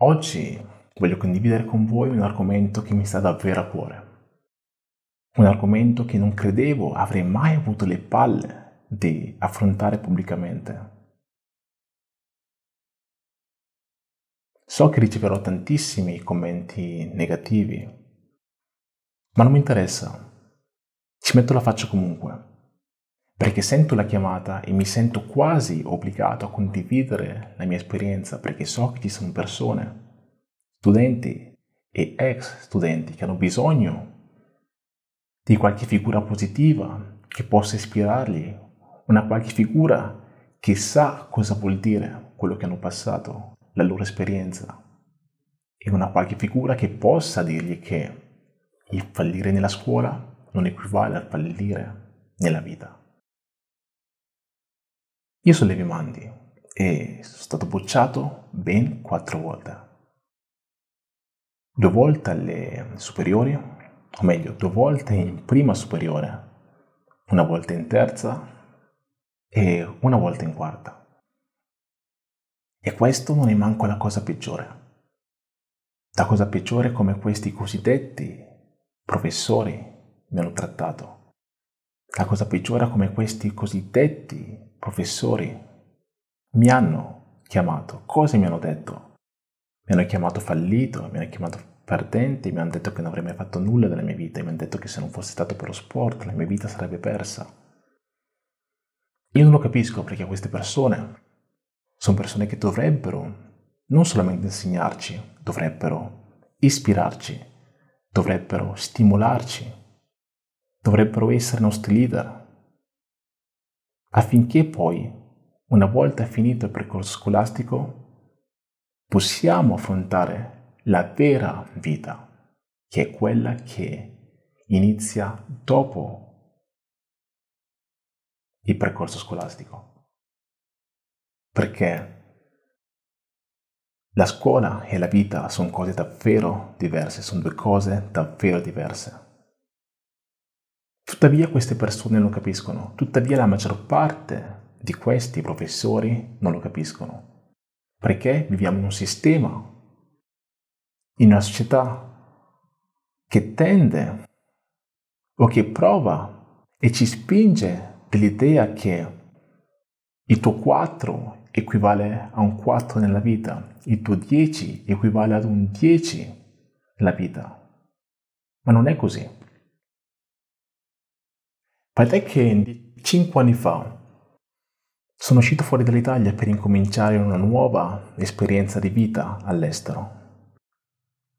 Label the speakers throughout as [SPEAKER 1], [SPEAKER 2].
[SPEAKER 1] Oggi voglio condividere con voi un argomento che mi sta davvero a cuore. Un argomento che non credevo avrei mai avuto le palle di affrontare pubblicamente. So che riceverò tantissimi commenti negativi, ma non mi interessa. Ci metto la faccia comunque, perché sento la chiamata e mi sento quasi obbligato a condividere la mia esperienza, perché so che ci sono persone studenti e ex studenti che hanno bisogno di qualche figura positiva che possa ispirarli, una qualche figura che sa cosa vuol dire quello che hanno passato, la loro esperienza, e una qualche figura che possa dirgli che il fallire nella scuola non equivale al fallire nella vita. Io sono Levi Mandi e sono stato bocciato ben quattro volte due volte alle superiori, o meglio, due volte in prima superiore, una volta in terza e una volta in quarta. E questo non è manco la cosa peggiore. La cosa peggiore è come questi cosiddetti professori mi hanno trattato. La cosa peggiore è come questi cosiddetti professori mi hanno chiamato. Cosa mi hanno detto? Mi hanno chiamato fallito, mi hanno chiamato perdente, mi hanno detto che non avrei mai fatto nulla della mia vita, mi hanno detto che se non fosse stato per lo sport la mia vita sarebbe persa. Io non lo capisco perché queste persone sono persone che dovrebbero non solamente insegnarci, dovrebbero ispirarci, dovrebbero stimolarci, dovrebbero essere nostri leader, affinché poi, una volta finito il percorso scolastico, possiamo affrontare la vera vita, che è quella che inizia dopo il percorso scolastico. Perché la scuola e la vita sono cose davvero diverse, sono due cose davvero diverse. Tuttavia queste persone lo capiscono, tuttavia la maggior parte di questi professori non lo capiscono perché viviamo in un sistema, in una società che tende o che prova e ci spinge dell'idea che il tuo 4 equivale a un 4 nella vita, il tuo 10 equivale ad un 10 nella vita. Ma non è così. Fate che 5 anni fa sono uscito fuori dall'Italia per incominciare una nuova esperienza di vita all'estero.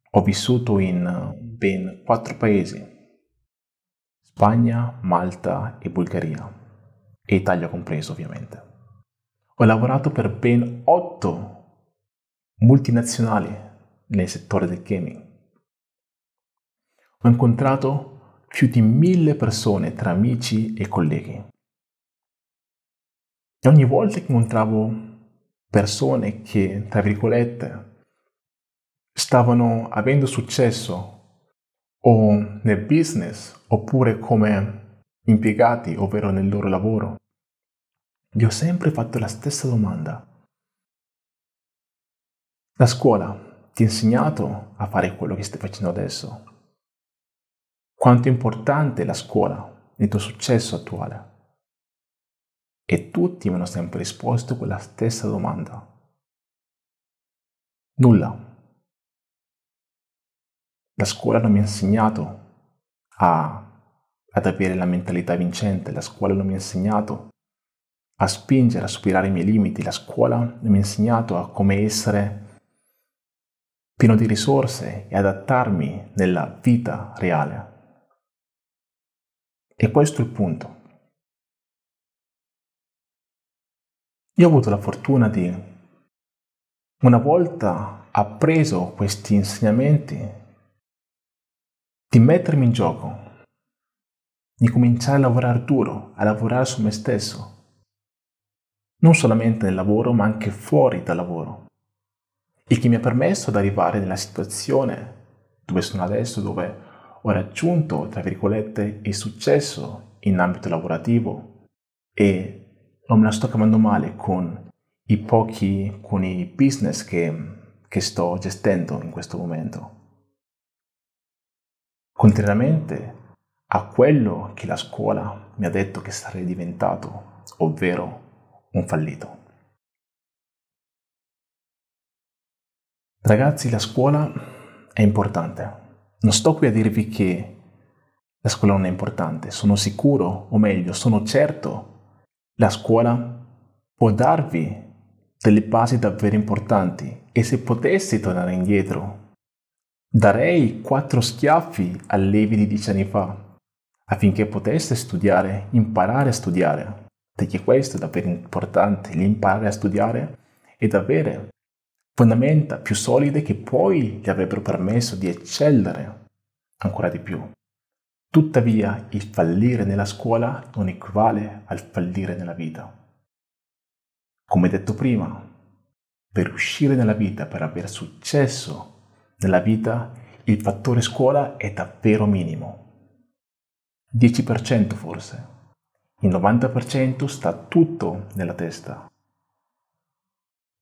[SPEAKER 1] Ho vissuto in ben quattro paesi, Spagna, Malta e Bulgaria, e Italia compreso ovviamente. Ho lavorato per ben otto multinazionali nel settore del gaming. Ho incontrato più di mille persone tra amici e colleghi e ogni volta che incontravo persone che, tra virgolette, stavano avendo successo o nel business oppure come impiegati, ovvero nel loro lavoro, vi ho sempre fatto la stessa domanda. La scuola ti ha insegnato a fare quello che stai facendo adesso? Quanto è importante la scuola nel tuo successo attuale? E tutti mi hanno sempre risposto quella stessa domanda. Nulla. La scuola non mi ha insegnato a, ad avere la mentalità vincente, la scuola non mi ha insegnato a spingere, a superare i miei limiti, la scuola non mi ha insegnato a come essere pieno di risorse e adattarmi nella vita reale. E questo è il punto. Io ho avuto la fortuna di, una volta appreso questi insegnamenti, di mettermi in gioco, di cominciare a lavorare duro, a lavorare su me stesso, non solamente nel lavoro ma anche fuori dal lavoro, il che mi ha permesso di arrivare nella situazione dove sono adesso, dove ho raggiunto, tra virgolette, il successo in ambito lavorativo e non me la sto cavando male con i pochi, con i business che, che sto gestendo in questo momento. Contrariamente a quello che la scuola mi ha detto che sarei diventato, ovvero un fallito. Ragazzi, la scuola è importante. Non sto qui a dirvi che la scuola non è importante. Sono sicuro, o meglio, sono certo, la scuola può darvi delle basi davvero importanti e se potessi tornare indietro, darei quattro schiaffi a Levi di dieci anni fa affinché potesse studiare, imparare a studiare, perché questo è davvero importante, l'imparare a studiare ed avere fondamenta più solide che poi gli avrebbero permesso di eccellere ancora di più. Tuttavia, il fallire nella scuola non equivale al fallire nella vita. Come detto prima, per uscire nella vita, per avere successo nella vita, il fattore scuola è davvero minimo. 10% forse. Il 90% sta tutto nella testa.